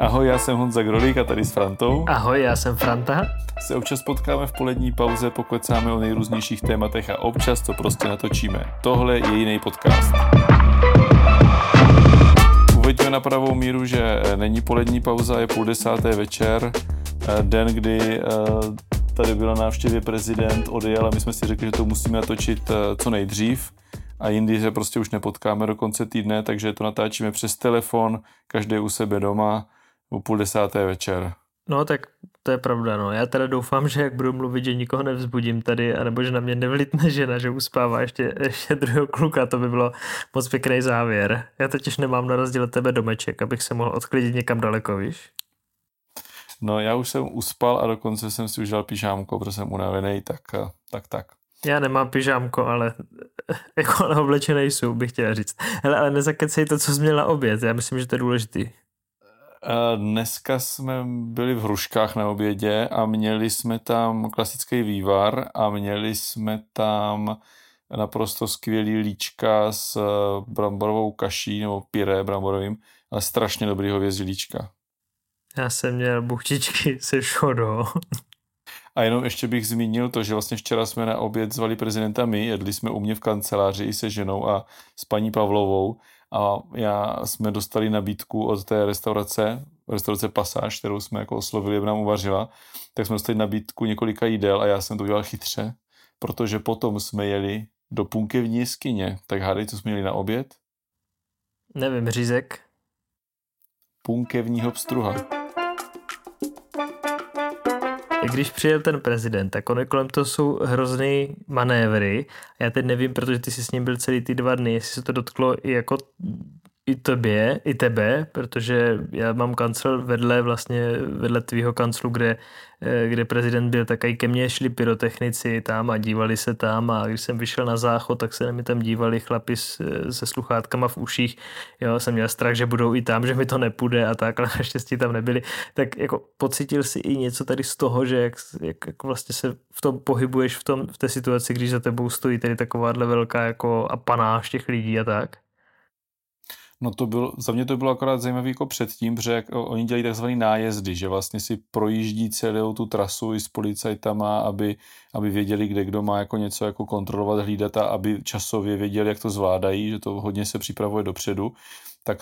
Ahoj, já jsem Honza Grolík a tady s Frantou. Ahoj, já jsem Franta. Se občas potkáme v polední pauze, pokecáme o nejrůznějších tématech a občas to prostě natočíme. Tohle je jiný podcast. Uveďme na pravou míru, že není polední pauza, je půl desáté večer, den, kdy eh, tady byla návštěvě prezident, odjel a my jsme si řekli, že to musíme natočit eh, co nejdřív a jindy se prostě už nepotkáme do konce týdne, takže to natáčíme přes telefon, každý u sebe doma o půl desáté večer. No tak to je pravda, no. Já teda doufám, že jak budu mluvit, že nikoho nevzbudím tady, anebo že na mě nevlitne žena, že uspává ještě, ještě druhého kluka, to by bylo moc pěkný závěr. Já totiž nemám na rozdíl od tebe domeček, abych se mohl odklidit někam daleko, víš? No já už jsem uspal a dokonce jsem si užil pyžámko, protože jsem unavený, tak tak. tak. Já nemám pyžámko, ale jako ale oblečený jsou, bych chtěl říct. Hele, ale nezakecej to, co jsi měl na oběd, já myslím, že to je důležitý. Dneska jsme byli v Hruškách na obědě a měli jsme tam klasický vývar a měli jsme tam naprosto skvělý líčka s eh, bramborovou kaší nebo pyré bramborovým, ale strašně dobrý hovězí líčka. Já jsem měl buchtičky se šodou. A jenom ještě bych zmínil to, že vlastně včera jsme na oběd zvali prezidenta my, jedli jsme u mě v kanceláři i se ženou a s paní Pavlovou a já jsme dostali nabídku od té restaurace, restaurace Pasáž, kterou jsme jako oslovili, aby nám uvařila, tak jsme dostali nabídku několika jídel a já jsem to udělal chytře, protože potom jsme jeli do punkevní jeskyně. Tak hádej, co jsme měli na oběd? Nevím, řízek. Punkevního pstruha když přijel ten prezident, tak ono kolem toho jsou hrozný manévry. Já teď nevím, protože ty jsi s ním byl celý ty dva dny, jestli se to dotklo i jako i tobě, i tebe, protože já mám kancel vedle vlastně, vedle tvýho kanclu, kde, eh, kde prezident byl, tak i ke mně šli pyrotechnici tam a dívali se tam a když jsem vyšel na záchod, tak se na mě tam dívali chlapi s, se sluchátkama v uších, jo, jsem měl strach, že budou i tam, že mi to nepůjde a tak, ale naštěstí tam nebyli, tak jako pocítil si i něco tady z toho, že jak, jak, jak vlastně se v tom pohybuješ v, tom, v té situaci, když za tebou stojí tady takováhle velká jako apanáž těch lidí a tak? No to bylo, za mě to bylo akorát zajímavé jako předtím, protože jak, oni dělají takzvaný nájezdy, že vlastně si projíždí celou tu trasu i s policajtama, aby, aby věděli, kde kdo má jako něco jako kontrolovat, hlídat a aby časově věděli, jak to zvládají, že to hodně se připravuje dopředu. Tak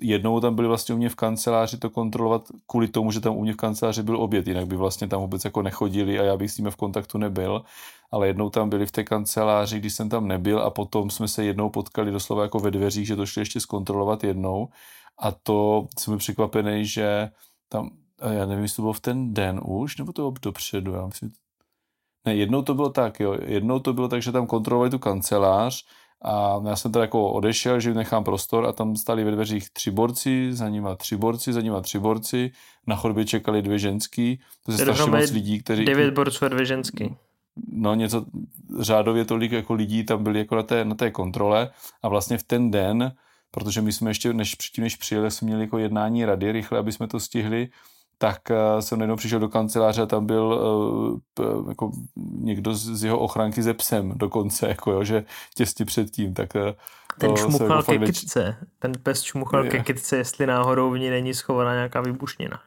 jednou tam byli vlastně u mě v kanceláři to kontrolovat kvůli tomu, že tam u mě v kanceláři byl oběd, jinak by vlastně tam vůbec jako nechodili a já bych s nimi v kontaktu nebyl, ale jednou tam byli v té kanceláři, když jsem tam nebyl a potom jsme se jednou potkali doslova jako ve dveřích, že to šli ještě zkontrolovat jednou. A to jsem překvapený, že tam, já nevím, jestli to bylo v ten den už, nebo to bylo dopředu, já myslím, ne, jednou to bylo tak, jo, jednou to bylo tak, že tam kontrolovali tu kancelář a já jsem teda jako odešel, že nechám prostor a tam stali ve dveřích tři borci, za nima tři borci, za nima tři borci, na chodbě čekali dvě ženský, to je strašně moc lidí, kteří... Devět borců a dvě ženský. No něco řádově tolik jako lidí tam byli jako na té, na té kontrole. A vlastně v ten den, protože my jsme ještě, než předtím, než přijeli, jsme měli jako jednání rady rychle, aby jsme to stihli, tak uh, jsem najednou přišel do kanceláře a tam byl uh, jako někdo z, jeho ochranky ze psem dokonce, jako jo, že těsně předtím, tak uh, ten čmuchal jako ke kytce, ten pes čmuchal je. ke kytce, jestli náhodou v ní není schovaná nějaká výbušnina.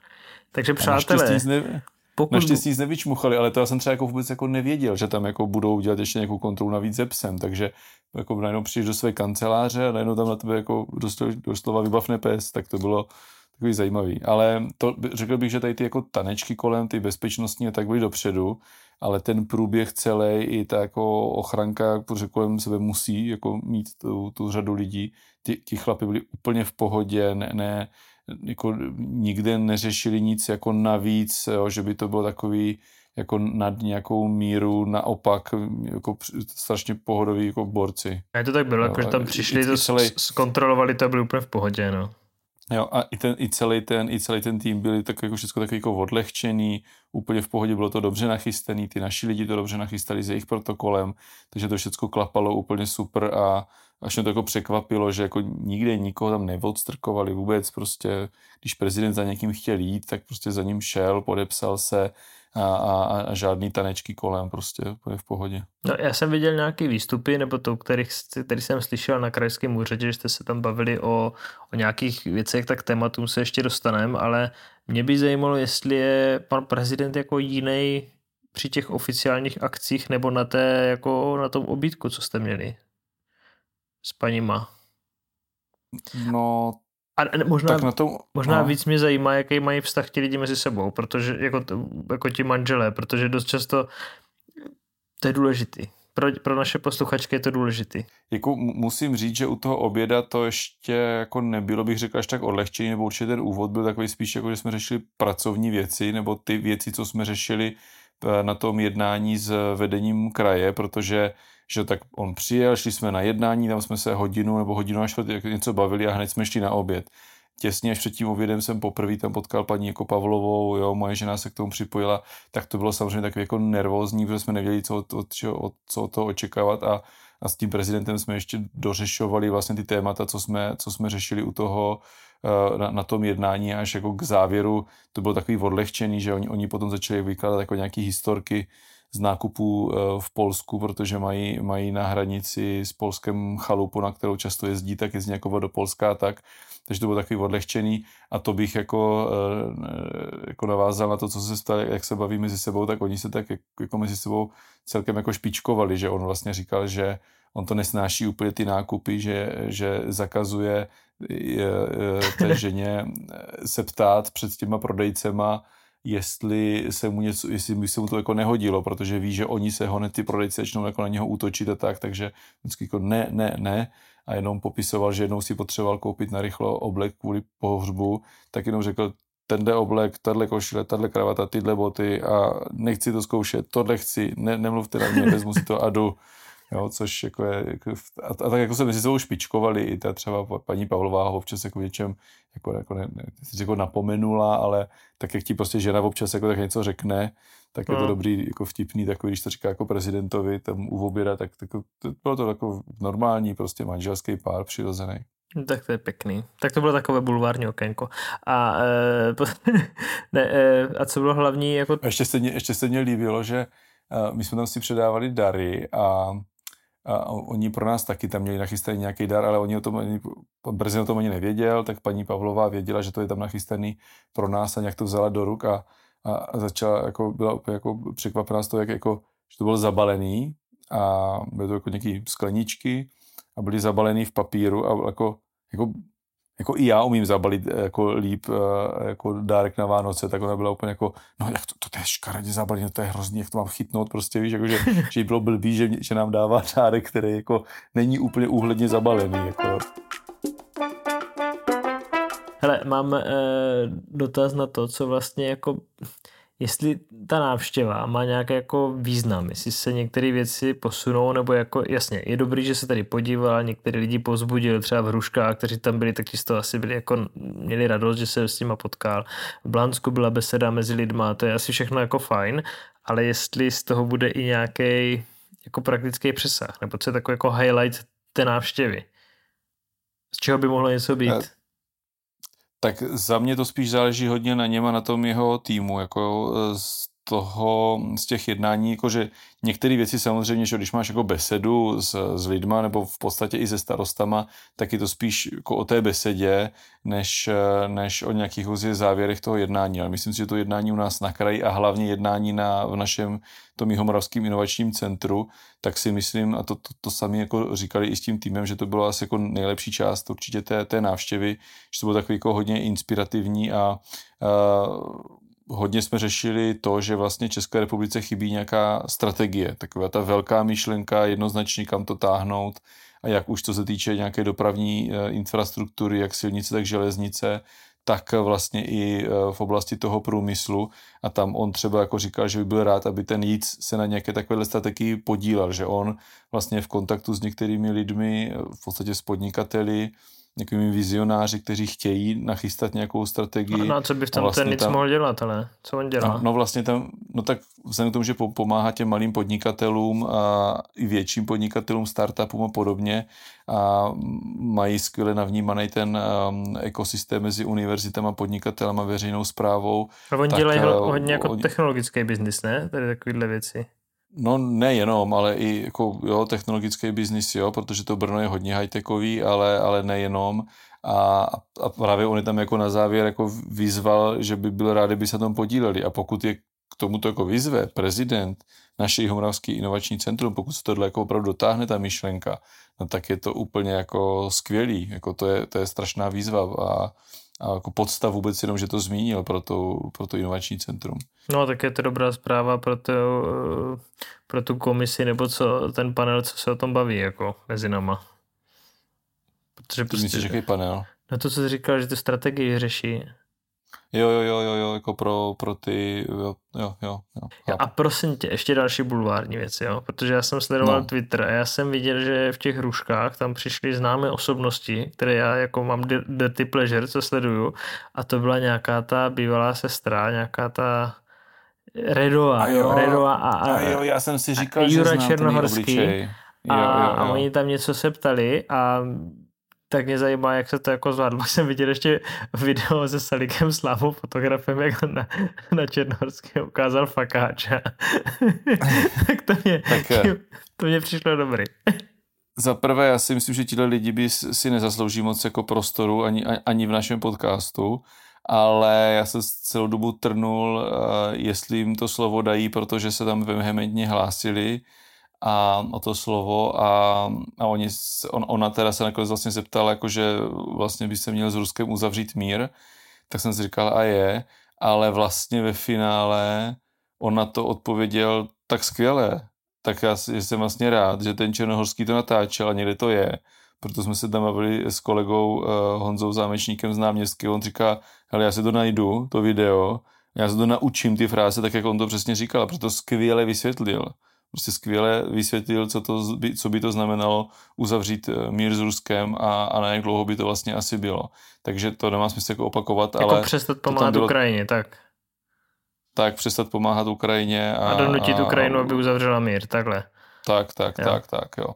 Takže přátelé, pokud... Naštěstí nic nevyčmuchali, ale to já jsem třeba jako vůbec jako nevěděl, že tam jako budou dělat ještě nějakou kontrolu navíc ze psem, takže jako najednou přijdeš do své kanceláře a najednou tam na tebe jako doslova vybavne pes, tak to bylo takový zajímavý. Ale to, řekl bych, že tady ty jako tanečky kolem, ty bezpečnostní tak byly dopředu, ale ten průběh celý i ta jako ochranka, protože kolem sebe musí jako mít tu, tu řadu lidí, ti, ti chlapi byli úplně v pohodě, ne, ne jako nikde neřešili nic jako navíc, jo, že by to bylo takový jako nad nějakou míru, naopak jako strašně pohodový jako borci. A to tak bylo, jako, že tam přišli, to celý... zkontrolovali to a byli úplně v pohodě, no. Jo, a i, ten, i, celý ten, i celý ten tým byli tak jako všechno takový jako odlehčený, úplně v pohodě, bylo to dobře nachystaný, ty naši lidi to dobře nachystali s jejich protokolem, takže to všechno klapalo úplně super a až mě to jako překvapilo, že jako nikde nikoho tam neodstrkovali vůbec, prostě když prezident za někým chtěl jít, tak prostě za ním šel, podepsal se a, a, a žádný tanečky kolem, prostě je v pohodě. No, já jsem viděl nějaké výstupy, nebo to, kterých, který jsem slyšel na krajském úřadě, že jste se tam bavili o, o nějakých věcech, tak tématům se ještě dostaneme, ale mě by zajímalo, jestli je pan prezident jako jiný při těch oficiálních akcích nebo na, té, jako na tom obídku, co jste měli s paníma. No, a možná, tak na tom, možná no. víc mě zajímá, jaký mají vztah ti lidi mezi sebou, protože jako, jako ti manželé, protože dost často to je důležitý. Pro, pro naše posluchačky je to důležitý. Jako musím říct, že u toho oběda to ještě jako nebylo, bych řekl, až tak odlehčení, nebo určitě ten úvod byl takový spíš, jako že jsme řešili pracovní věci, nebo ty věci, co jsme řešili na tom jednání s vedením kraje, protože že tak on přijel, šli jsme na jednání, tam jsme se hodinu nebo hodinu a čtvrt něco bavili a hned jsme šli na oběd. Těsně až před tím obědem jsem poprvé tam potkal paní jako Pavlovou, jo, moje žena se k tomu připojila, tak to bylo samozřejmě takový jako nervózní, protože jsme nevěděli, co, od, od, od, co od toho očekávat a, a s tím prezidentem jsme ještě dořešovali vlastně ty témata, co jsme, co jsme řešili u toho, na, na tom jednání až jako k závěru to bylo takový odlehčený, že oni, oni potom začali vykládat jako nějaký historky z nákupů eh, v Polsku, protože mají, mají na hranici s Polskem chalupu, na kterou často jezdí, tak jezdí jako do Polska tak. Takže to bylo takový odlehčený a to bych jako, eh, jako navázal na to, co se stalo, jak se baví mezi sebou, tak oni se tak jako mezi sebou celkem jako špičkovali, že on vlastně říkal, že on to nesnáší úplně ty nákupy, že, že zakazuje té ženě se ptát před těma prodejcema, jestli se mu něco, jestli by se mu to jako nehodilo, protože ví, že oni se ho ty prodejci začnou jako na něho útočit a tak, takže vždycky jako ne, ne, ne. A jenom popisoval, že jednou si potřeboval koupit na rychlo oblek kvůli pohřbu, tak jenom řekl, tenhle oblek, tahle košile, tahle kravata, tyhle boty a nechci to zkoušet, tohle chci, ne, nemluvte na mě, vezmu si to a jdu jo, což jako je, jako, a, a, tak jako se mezi sebou špičkovali, i ta třeba paní Pavlová ho občas jako něčem, jako, jako, ne, ne, jako napomenula, ale tak jak ti prostě žena občas jako tak něco řekne, tak je to no. dobrý, jako vtipný, takový, když to říká jako prezidentovi tam u oběda, tak, tak to bylo to jako normální prostě manželský pár přirozený. Tak to je pěkný. Tak to bylo takové bulvární okénko. A, e, ne, e, a co bylo hlavní? Jako... Ještě se, mě, ještě se mně líbilo, že e, my jsme tam si předávali dary a a oni pro nás taky tam měli nachystaný nějaký dar, ale oni o tom, oni, pan o tom ani nevěděl, tak paní Pavlová věděla, že to je tam nachystaný pro nás a nějak to vzala do ruk a, a začala, jako, byla úplně jako překvapená z toho, jak jako, že to bylo zabalený a byly to jako nějaký skleničky a byly zabalený v papíru a jako, jako jako i já umím zabalit eh, jako líp eh, jako dárek na Vánoce, tak ona byla úplně jako, no jak to, to, to je škaredě zabalit, no to je hrozný, jak to mám chytnout, prostě víš, jako, že, že bylo blbý, že, že nám dává dárek, který jako není úplně úhledně zabalený. Jako. Hele, mám e, dotaz na to, co vlastně jako jestli ta návštěva má nějaký jako význam, jestli se některé věci posunou, nebo jako jasně, je dobrý, že se tady podíval, některé lidi pozbudil, třeba v Hruškách, kteří tam byli, tak to asi byli jako, měli radost, že se s nima potkal. V Blansku byla beseda mezi lidma, to je asi všechno jako fajn, ale jestli z toho bude i nějaký jako praktický přesah, nebo co je takový jako highlight té návštěvy. Z čeho by mohlo něco být? Tak za mě to spíš záleží hodně na něm a na tom jeho týmu, jako e, z toho, z těch jednání, jakože některé věci samozřejmě, že když máš jako besedu s, s lidma nebo v podstatě i se starostama, tak je to spíš jako o té besedě, než, než o nějakých závěrech toho jednání. Ale myslím si, že to jednání u nás na kraji a hlavně jednání na, v našem tom Jihomoravském inovačním centru, tak si myslím, a to, to, to sami jako říkali i s tím týmem, že to bylo asi jako nejlepší část určitě té, té návštěvy, že to bylo takový jako hodně inspirativní a, a hodně jsme řešili to, že vlastně České republice chybí nějaká strategie, taková ta velká myšlenka, jednoznačně kam to táhnout a jak už to se týče nějaké dopravní eh, infrastruktury, jak silnice, tak železnice, tak vlastně i eh, v oblasti toho průmyslu. A tam on třeba jako říkal, že by byl rád, aby ten jíc se na nějaké takovéhle strategii podílel, že on vlastně v kontaktu s některými lidmi, v podstatě s podnikateli, nějakými vizionáři, kteří chtějí nachystat nějakou strategii. No a co by v tom vlastně ten nic tam, mohl dělat, ale co on dělá? No, no vlastně tam, no tak vzhledem k tomu, že pomáhá těm malým podnikatelům a i větším podnikatelům, startupům a podobně a mají skvěle navnímaný ten um, ekosystém mezi univerzitama, podnikatelem a veřejnou zprávou. A oni dělají uh, hodně jako oni... technologický biznis, ne? Tady takovéhle věci. No nejenom, ale i jako, jo, technologický biznis, jo, protože to Brno je hodně high-techový, ale, ale nejenom. A, a právě on je tam jako na závěr jako vyzval, že by byl rád, kdyby se tam podíleli. A pokud je k tomuto jako vyzve prezident naší Homoravský inovační centrum, pokud se tohle jako opravdu dotáhne ta myšlenka, no tak je to úplně jako skvělý. Jako to, je, to je strašná výzva a, a jako podstav vůbec jenom, že to zmínil pro to, pro to inovační centrum. No tak je to dobrá zpráva pro, to, pro tu komisi nebo co, ten panel, co se o tom baví jako mezi náma. Protože Ty prostě, myslíš, jaký panel? No to, co jsi říkal, že tu strategii řeší. Jo, jo, jo, jo, jo, jako pro, pro ty, jo, jo, jo. jo a prosím tě, ještě další bulvární věc, jo, protože já jsem sledoval no. Twitter a já jsem viděl, že v těch hruškách tam přišly známé osobnosti, které já jako mám dirty pleasure, co sleduju a to byla nějaká ta bývalá sestra, nějaká ta Redova, a jo, Redova a, a, a jo, já jsem si říkal, a Jura že Černohorský. Jo, jo, jo. a oni tam něco se ptali a tak mě zajímá, jak se to jako zvládlo. Jsem viděl ještě video se Salikem Slávou, fotografem, jak na, na Černohorské ukázal fakáča. tak to mě, tak, eh, to mě přišlo dobrý. Za prvé, já si myslím, že tihle lidi by si nezaslouží moc jako prostoru ani, ani v našem podcastu, ale já se celou dobu trnul, eh, jestli jim to slovo dají, protože se tam vehementně hlásili a o to slovo a, a oni, on, ona teda se nakonec vlastně zeptala, jako že vlastně by se měl s Ruskem uzavřít mír, tak jsem si říkal a je, ale vlastně ve finále on na to odpověděl tak skvěle, tak já jsem vlastně rád, že ten Černohorský to natáčel a někde to je, proto jsme se tam bavili s kolegou uh, Honzou Zámečníkem z náměstky, on říká, hele, já si to najdu, to video, já se to naučím ty fráze, tak jak on to přesně říkal, proto skvěle vysvětlil prostě skvěle vysvětlil, co, to, co by to znamenalo uzavřít eh, mír s Ruskem a, a na jak dlouho by to vlastně asi bylo. Takže to nemá smysl jako opakovat, jako ale... přestat pomáhat bylo, Ukrajině, tak. Tak, přestat pomáhat Ukrajině. A, a donutit a, Ukrajinu, aby uzavřela mír, takhle. Tak, tak, jo. tak, tak, jo.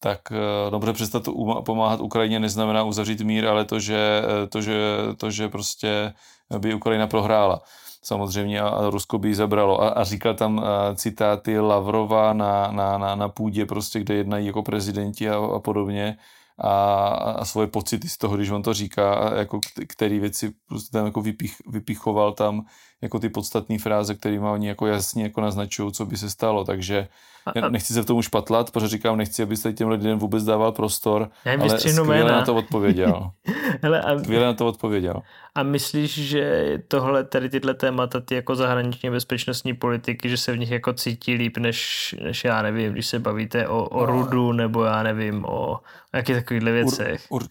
Tak eh, dobře, přestat pomáhat Ukrajině neznamená uzavřít mír, ale to, že, eh, to, že, to, že prostě by Ukrajina prohrála samozřejmě a Rusko by ji zabralo. A, a říkal tam citáty Lavrova na, na, na, na půdě, prostě, kde jednají jako prezidenti a, a podobně a, a svoje pocity z toho, když on to říká, jako který věci prostě tam jako vypich, vypichoval tam jako ty podstatné fráze, kterými oni jako jasně jako naznačují, co by se stalo, takže já nechci se v tom špatlat, protože říkám, nechci, abyste těm lidem vůbec dával prostor, ale skvěle na to odpověděl. Hele, a... Skvěle na to odpověděl. A myslíš, že tohle, tady tyhle témata, ty jako zahraničně bezpečnostní politiky, že se v nich jako cítí líp, než, než já nevím, když se bavíte o, o no. rudu, nebo já nevím, o jakých takovýchhle věcech? Ur, ur,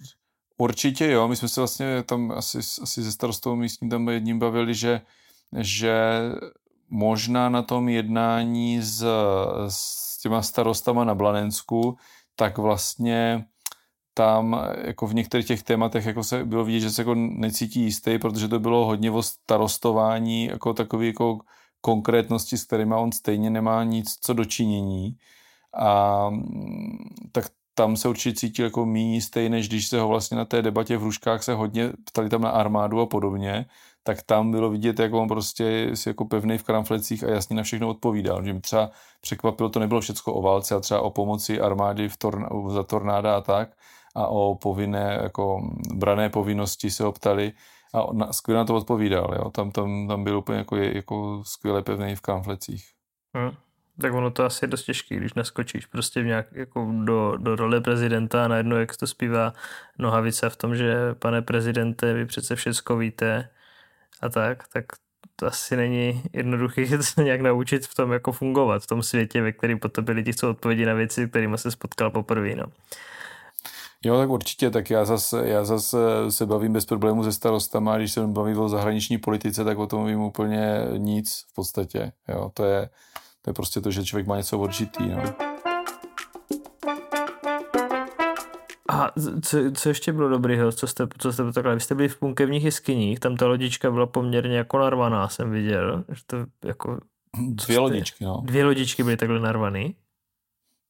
určitě jo, my jsme se vlastně tam asi, asi se starostou místním tam jedním bavili, že že možná na tom jednání s, s těma starostama na Blanensku, tak vlastně tam jako v některých těch tématech jako se bylo vidět, že se jako necítí jistý, protože to bylo hodně o starostování, jako takový jako konkrétnosti, s kterými on stejně nemá nic co dočinění. A tak tam se určitě cítil jako méně jistý, než když se ho vlastně na té debatě v Hruškách se hodně ptali tam na armádu a podobně, tak tam bylo vidět, jak on prostě si jako pevný v kramflecích a jasně na všechno odpovídal. Že mě třeba překvapilo, to nebylo všechno o válce a třeba o pomoci armády v torn- za tornáda a tak a o povinné, jako brané povinnosti se ho ptali a na, skvěle na to odpovídal. Jo? Tam, tam, tam byl úplně jako, jako skvěle pevný v kramflecích. Hmm. Tak ono to asi je dost těžký, když naskočíš prostě v nějak, jako do, do role prezidenta a najednou, jak to zpívá Nohavica v tom, že pane prezidente, vy přece všecko víte, a tak, tak to asi není jednoduché se nějak naučit v tom jako fungovat, v tom světě, ve kterém po tobě lidi chcou odpovědi na věci, kterými se spotkal poprvé. No. Jo, tak určitě, tak já zase, já zase se bavím bez problému se starostama, když se bavím o zahraniční politice, tak o tom vím úplně nic v podstatě. Jo, to je, to je prostě to, že člověk má něco určitý. No. A co, co ještě bylo dobrýho, co jste, co jste takhle, vy jste byli v punkevních jeskyních, tam ta lodička byla poměrně jako narvaná, jsem viděl, že to jako... Dvě lodičky, no. Dvě lodičky byly takhle narvaný.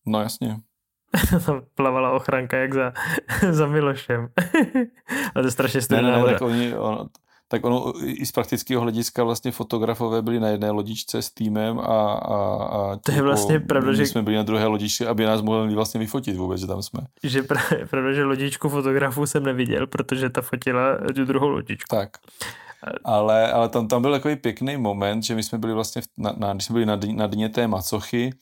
No jasně. tam plavala ochranka jak za, za Milošem. a to je strašně ne, ne, ne, tak oni, on, tak ono i z praktického hlediska vlastně fotografové byli na jedné lodičce s týmem a, a, a to je vlastně pravda, že jsme byli na druhé lodičce, aby nás mohli vlastně vyfotit vůbec, že tam jsme. Že pravda, že lodičku fotografů jsem neviděl, protože ta fotila tu druhou lodičku. Tak. Ale, ale tam, tam byl takový pěkný moment, že my jsme byli vlastně, na, na, když jsme byli na, na dně té macochy,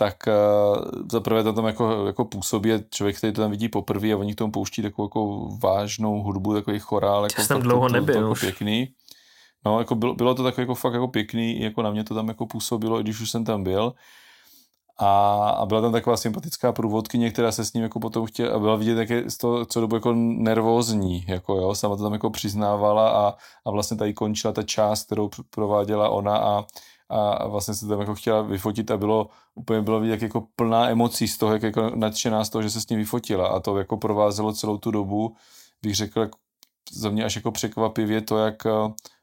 tak uh, zaprvé to tam jako, jako působí člověk, který to tam vidí poprvé a oni k tomu pouští takovou jako vážnou hudbu, takový chorál. Jako, tam dlouho to, nebyl. To, to, jako pěkný. No, jako bylo, bylo to takové jako fakt jako pěkný, jako na mě to tam jako působilo, i když už jsem tam byl. A, a byla tam taková sympatická průvodkyně, která se s ním jako potom chtěla, a byla vidět také z toho, co dobu jako nervózní, jako jo, sama to tam jako přiznávala a, a vlastně tady končila ta část, kterou prováděla ona a, a vlastně se tam jako chtěla vyfotit a bylo úplně bylo vidět jako plná emocí z toho, jak jako nadšená z toho, že se s ním vyfotila. A to jako provázelo celou tu dobu, bych řekl, jako za mě až jako překvapivě to, jak eh,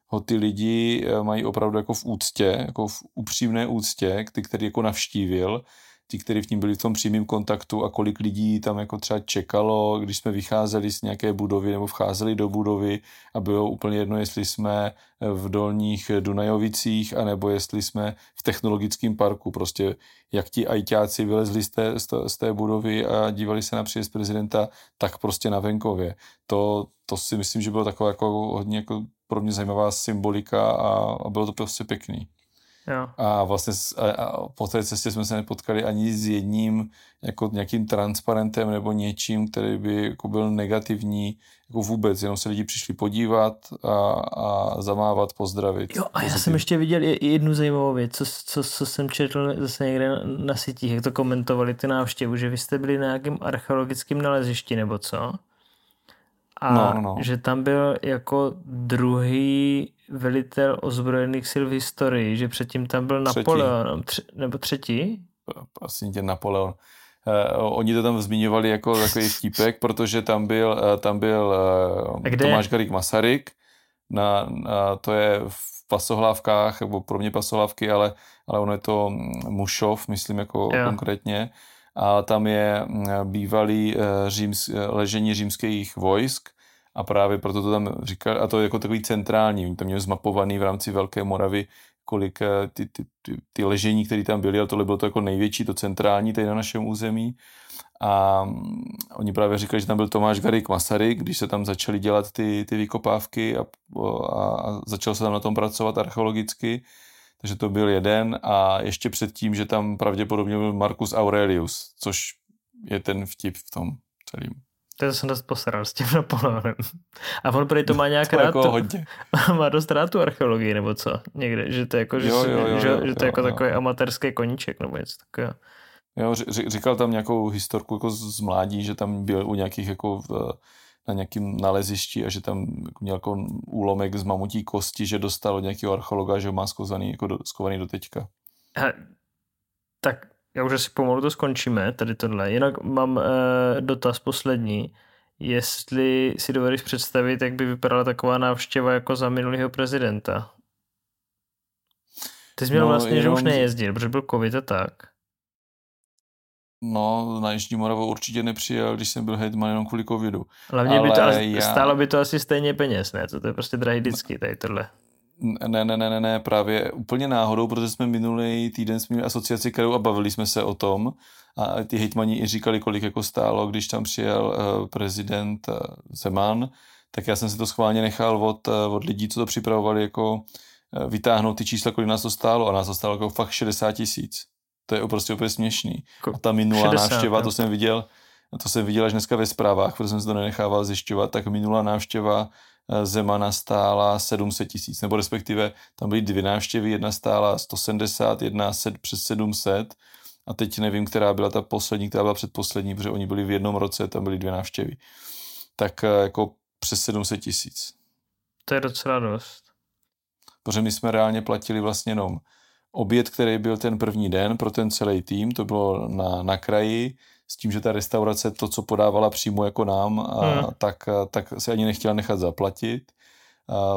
ho ty lidi eh, mají opravdu jako v úctě, jako v upřímné úctě, ty, který jako navštívil ti, kteří v tím byli v tom přímém kontaktu a kolik lidí tam jako třeba čekalo, když jsme vycházeli z nějaké budovy nebo vcházeli do budovy a bylo úplně jedno, jestli jsme v dolních Dunajovicích anebo jestli jsme v technologickém parku. Prostě jak ti ajťáci vylezli z té, z té budovy a dívali se na příjezd prezidenta, tak prostě na venkově. To, to si myslím, že bylo taková jako hodně jako pro mě zajímavá symbolika a, a bylo to prostě pěkný. Jo. A vlastně a, a po té cestě jsme se nepotkali ani s jedním jako nějakým transparentem nebo něčím, který by jako byl negativní jako vůbec, jenom se lidi přišli podívat a, a zamávat, pozdravit. Jo, a já jsem ještě viděl jednu zajímavou věc, co, co, co jsem četl zase někde na, na sítích, jak to komentovali ty návštěvu, že vy jste byli na nějakém archeologickém nalezišti nebo co? A no, no, no. že tam byl jako druhý velitel ozbrojených sil v historii, že předtím tam byl třetí. Napoleon, tři, nebo třetí? Asi tě Napoleon. Uh, oni to tam zmiňovali jako takový vtípek, protože tam byl, uh, tam byl uh, Tomáš Garik Masaryk, na, na, to je v pasohlávkách, nebo pro mě pasohlávky, ale, ale ono je to mm, Mušov, myslím jako jo. konkrétně. A tam je mm, bývalý říms, ležení římských vojsk a právě proto to tam říkal, a to je jako takový centrální, oni to měli zmapovaný v rámci Velké Moravy, kolik eh, ty, ty, ty, ty ležení, které tam byly, ale tohle bylo to jako největší, to centrální tady na našem území. A mm, oni právě říkali, že tam byl Tomáš Garik Masaryk, když se tam začaly dělat ty, ty vykopávky a, a, a začal se tam na tom pracovat archeologicky. Takže to byl jeden a ještě předtím, že tam pravděpodobně byl Marcus Aurelius, což je ten vtip v tom celém. To jsem dost posral s tím Napoleonem. A on prý to má nějak to rád. Jako hodně. má dost rád tu archeologii, nebo co? Někde, že to je jako, že, jo, jo, jo, že, jo, že to je jako jo, takový jo. amatérský koníček, nebo něco takového. Jo, říkal tam nějakou historku jako z mládí, že tam byl u nějakých jako v, na nějakým nalezišti a že tam měl jako úlomek z mamutí kosti, že dostal od nějakého archeologa, že ho má skovaný, jako do, skovaný do teďka. A, tak já už asi pomalu to skončíme, tady tohle. Jinak mám e, dotaz poslední. Jestli si dovedeš představit, jak by vypadala taková návštěva jako za minulého prezidenta? Ty jsi měl no, vlastně, jenom... že už nejezdil, protože byl covid a tak. No, na Jižní Moravu určitě nepřijel, když jsem byl hejtman jenom kvůli covidu. Hlavně by to já... stálo by to asi stejně peněz, ne? To je prostě drahý vždycky, tady tohle. Ne, ne, ne, ne, ne, právě úplně náhodou, protože jsme minulý týden jsme měli asociaci kterou a bavili jsme se o tom a ty hejtmani i říkali, kolik jako stálo, když tam přijel uh, prezident uh, Zeman, tak já jsem si to schválně nechal od, uh, od lidí, co to připravovali, jako vytáhnout ty čísla, kolik nás to stálo a nás to stálo jako fakt 60 tisíc. To je prostě úplně směšný. Jako a ta minulá 60, návštěva, to jsem viděl, to jsem viděl až dneska ve zprávách, protože jsem se to nenechával zjišťovat, tak minulá návštěva Eh, Zemana stála 700 tisíc, nebo respektive tam byly dvě návštěvy, jedna stála 170, jedna set, přes 700 a teď nevím, která byla ta poslední, která byla předposlední, protože oni byli v jednom roce, tam byly dvě návštěvy. Tak eh, jako přes 700 tisíc. To je docela dost. Protože my jsme reálně platili vlastně jenom oběd, který byl ten první den pro ten celý tým, to bylo na, na kraji, s tím, že ta restaurace to, co podávala přímo jako nám, a, hmm. tak, tak se ani nechtěla nechat zaplatit. A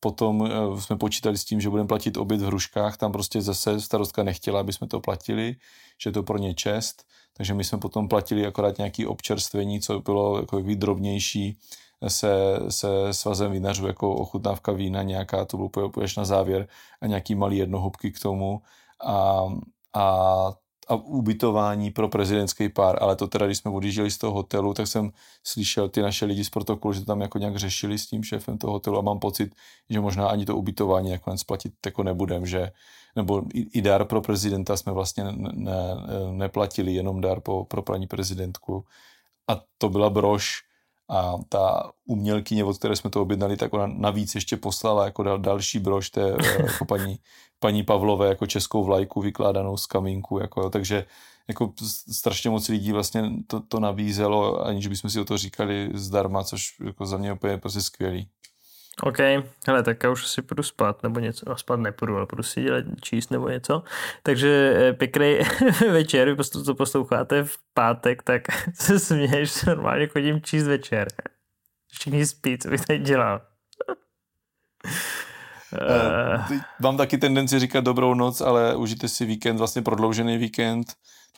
potom e, jsme počítali s tím, že budeme platit oběd v hruškách, tam prostě zase starostka nechtěla, aby jsme to platili, že je to pro ně čest, takže my jsme potom platili akorát nějaký občerstvení, co bylo jako drobnější se, se svazem vinařů jako ochutnávka vína nějaká, to bylo úplně na závěr a nějaký malý jednohubky k tomu a, a a ubytování pro prezidentský pár, ale to teda, když jsme odjížděli z toho hotelu, tak jsem slyšel ty naše lidi z protokolu, že to tam jako nějak řešili s tím šéfem toho hotelu a mám pocit, že možná ani to ubytování nakonec platit jako nebudem, že nebo i, i dar pro prezidenta jsme vlastně ne, ne, neplatili, jenom dar po, pro paní prezidentku. A to byla brož a ta umělkyně, od které jsme to objednali, tak ona navíc ještě poslala jako dal, další brož té jako paní, paní Pavlové jako českou vlajku vykládanou z kamínku, jako, takže jako strašně moc lidí vlastně to, to nabízelo, aniž bychom si o to říkali zdarma, což jako za mě úplně prostě skvělý. OK, hele, tak já už si půjdu spát nebo něco, no spát nepůjdu, ale půjdu si dělat číst nebo něco. Takže eh, pěkný večer, vy co posloucháte v pátek, tak se směješ, normálně chodím číst večer. Všichni spí, co bych tady dělal. Uh, mám taky tendenci říkat dobrou noc, ale užijte si víkend, vlastně prodloužený víkend,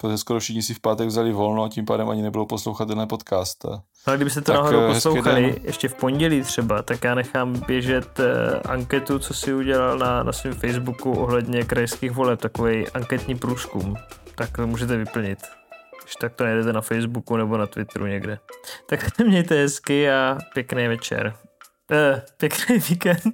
protože skoro všichni si v pátek vzali volno a tím pádem ani nebylo poslouchat ten podcast. Ale kdybyste to náhodou poslouchali ještě v pondělí třeba, tak já nechám běžet anketu, co si udělal na, na svém Facebooku ohledně krajských voleb, takový anketní průzkum. Tak to můžete vyplnit. Když tak to najdete na Facebooku nebo na Twitteru někde. Tak mějte hezky a pěkný večer. Uh, pěkný víkend.